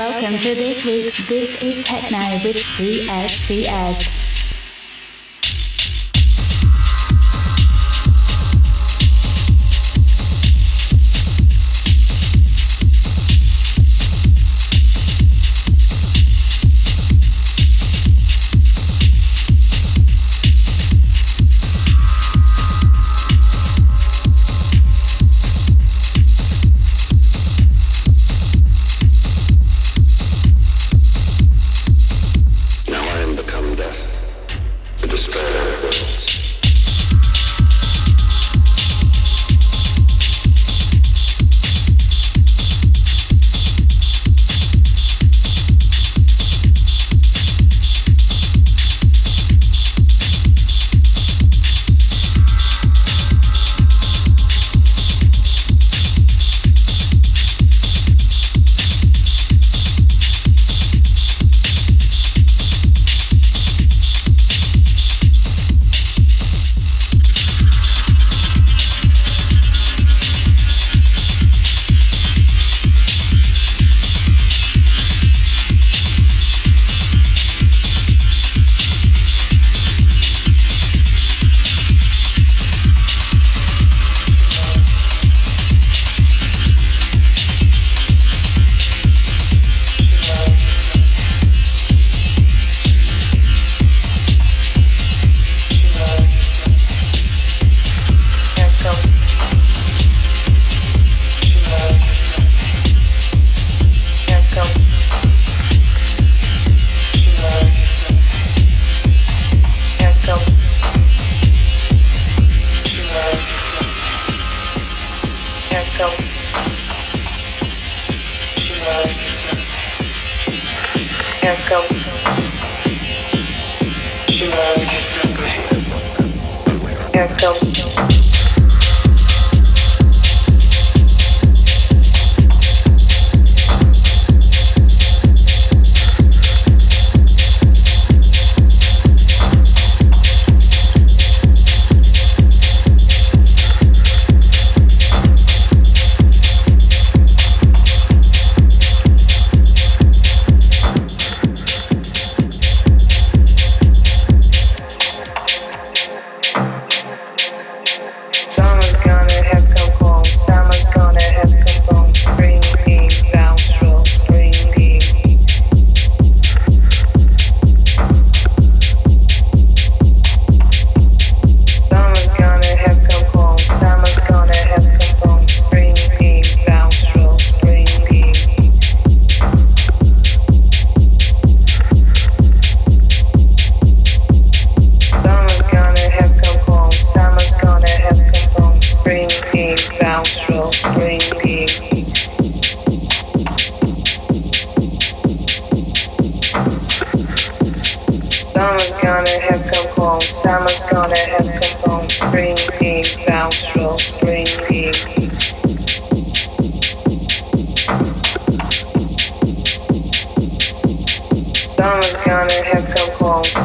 Welcome to this week's This is Techno with CSTS.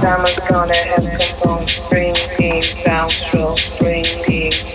Summer's gonna have some home, spring being, bounce roll, spring being.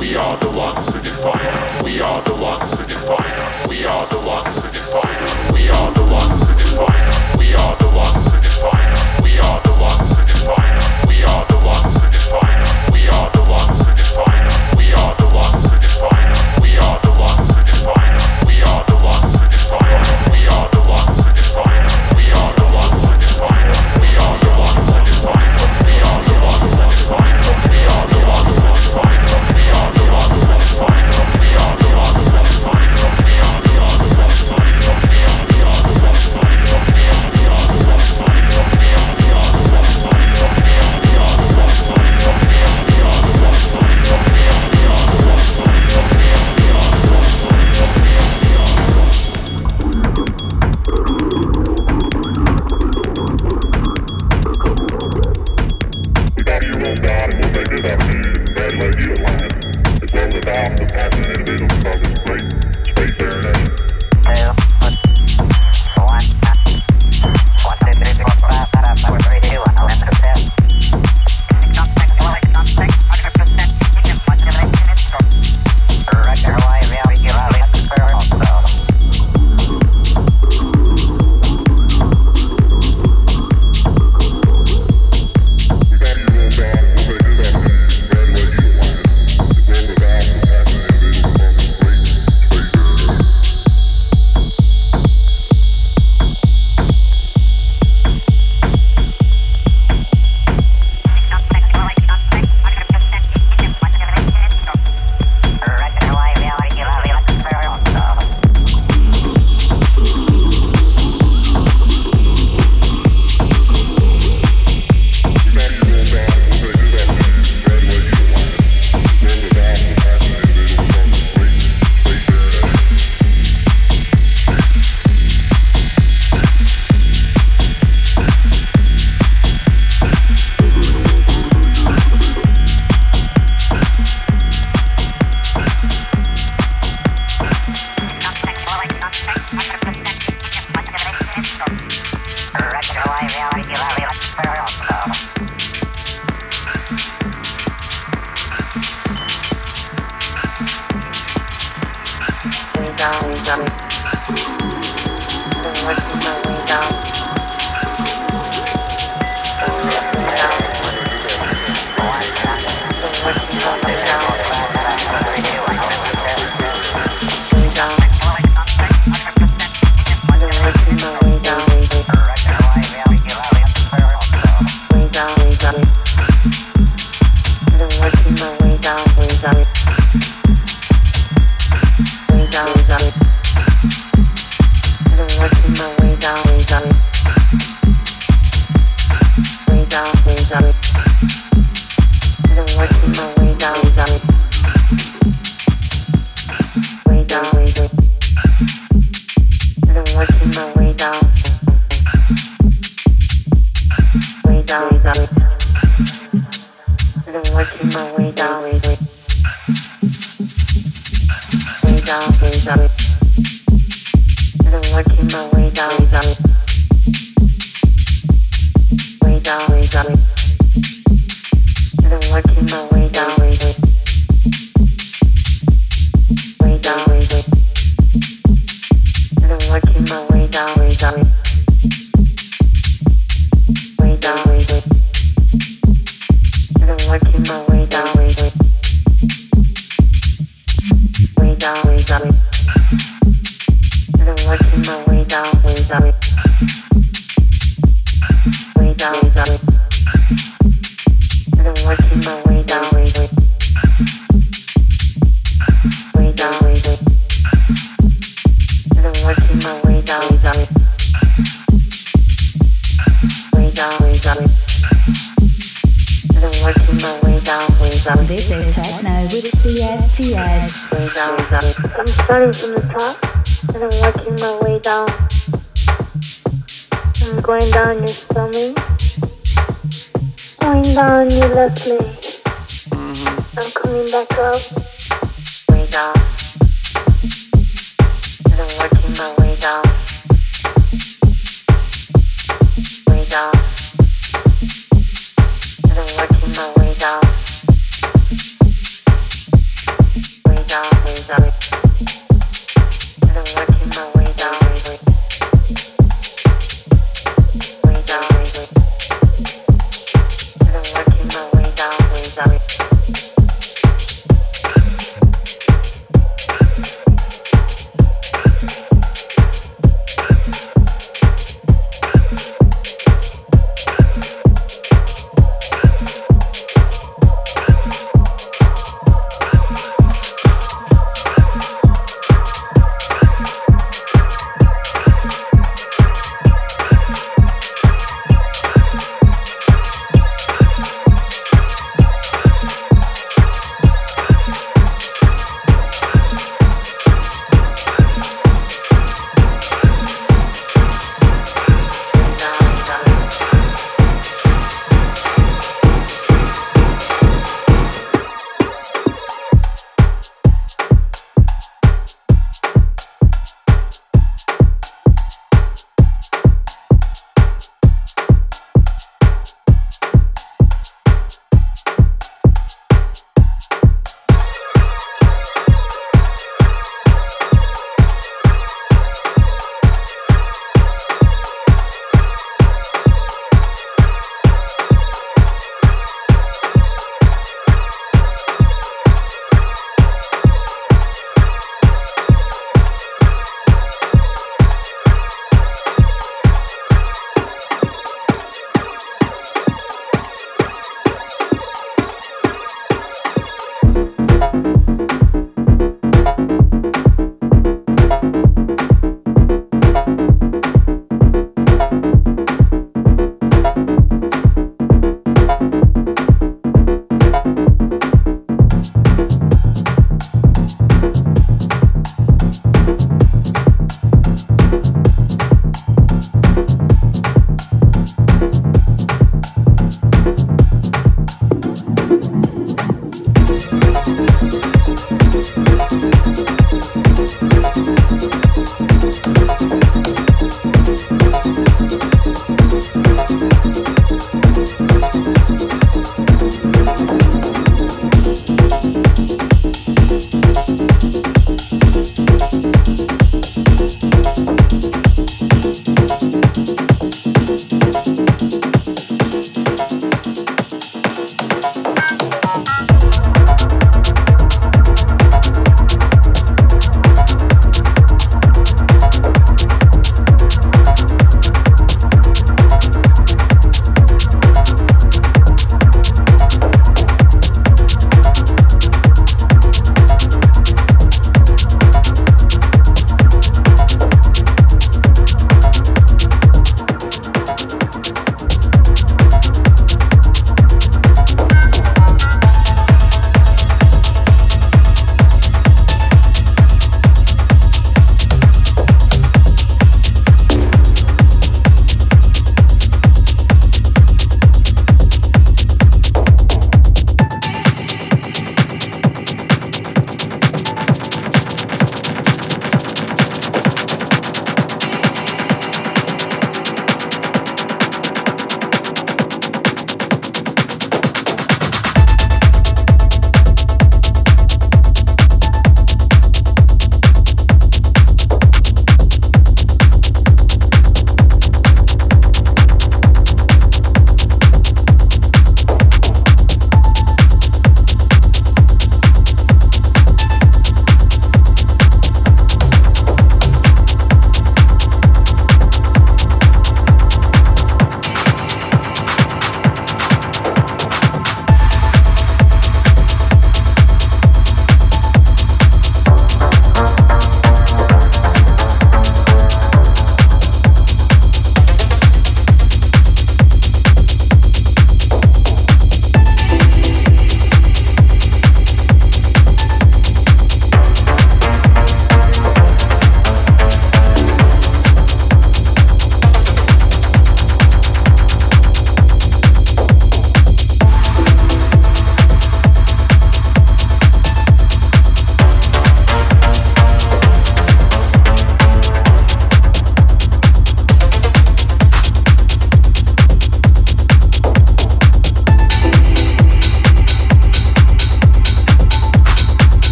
We are the ones who define us. We are the ones who define us. We are the ones.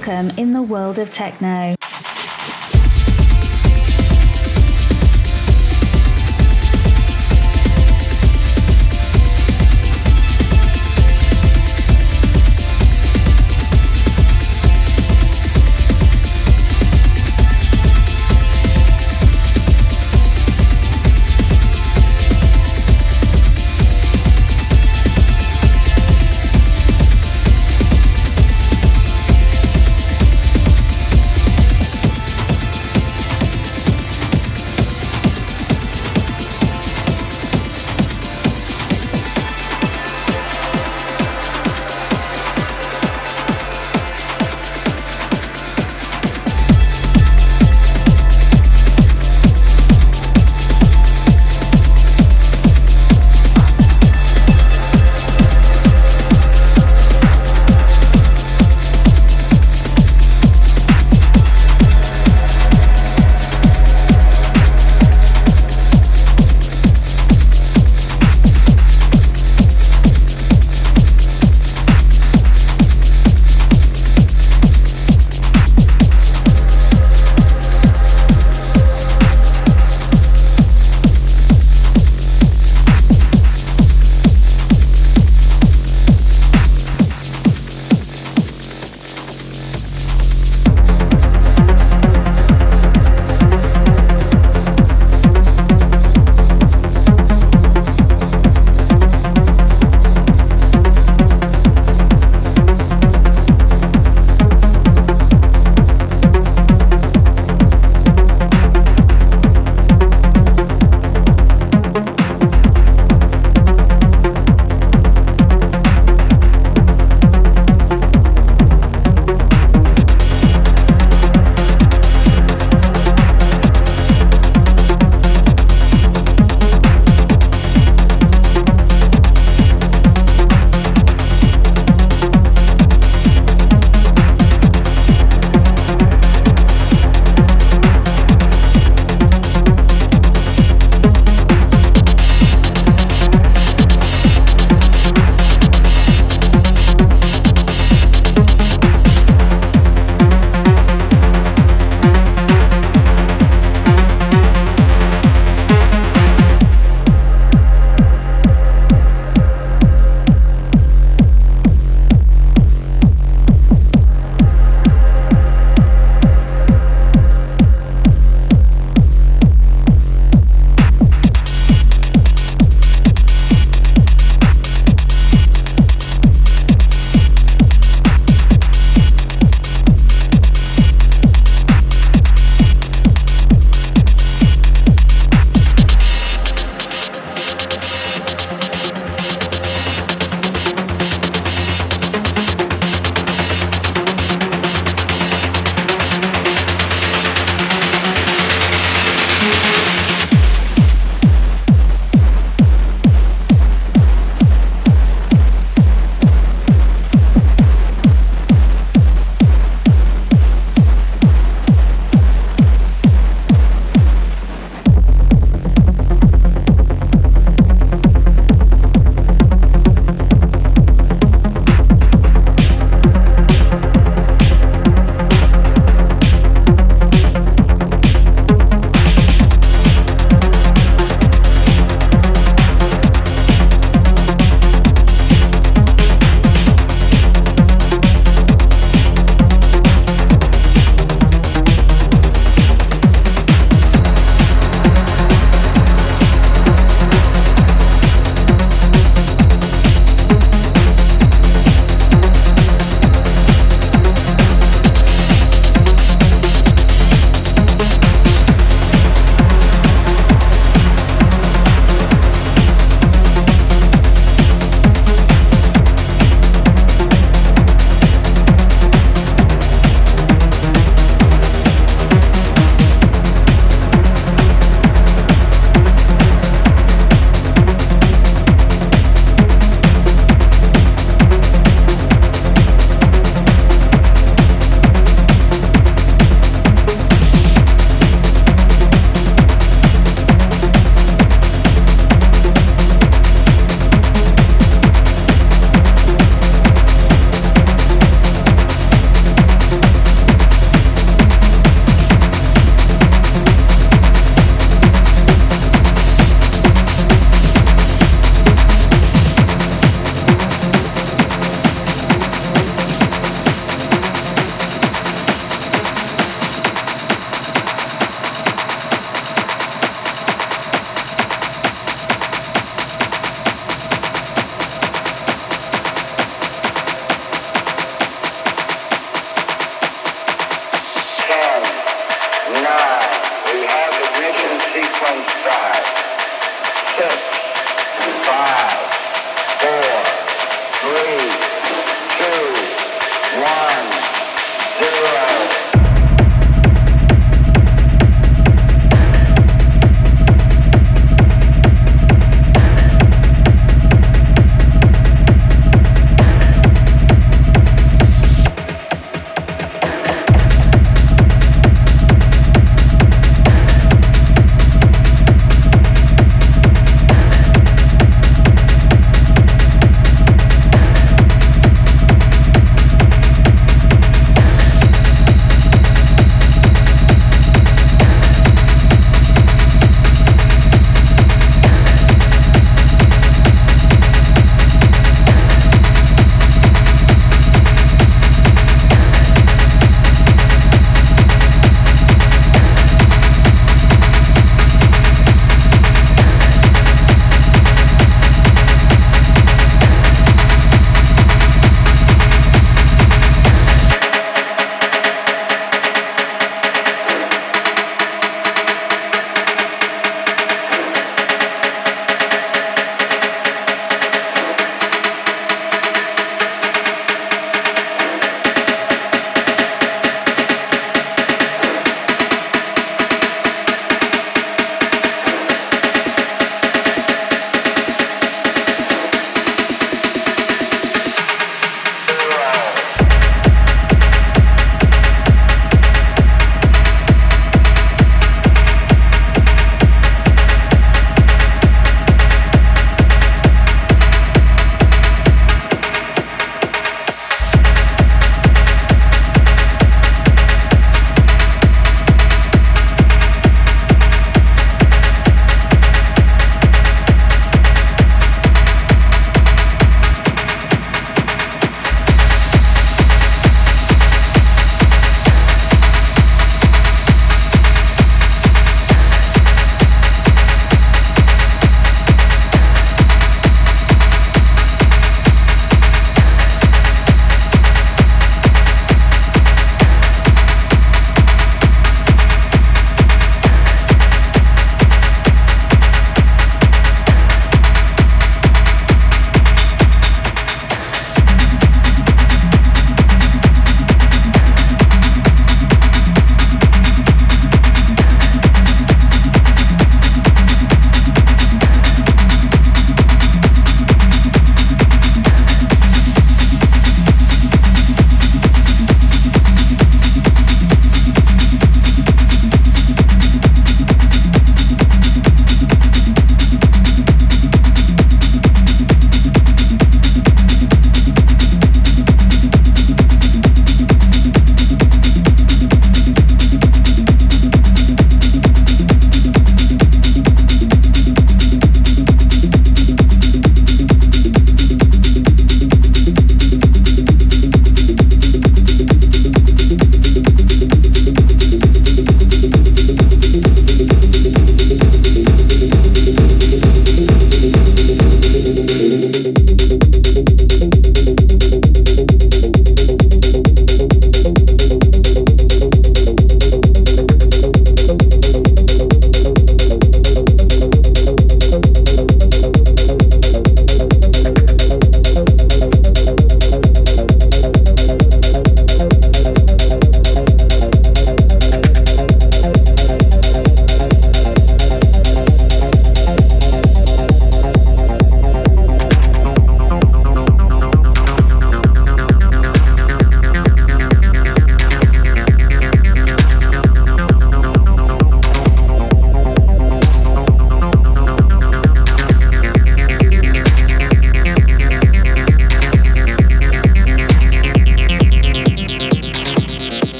Welcome in the world of techno.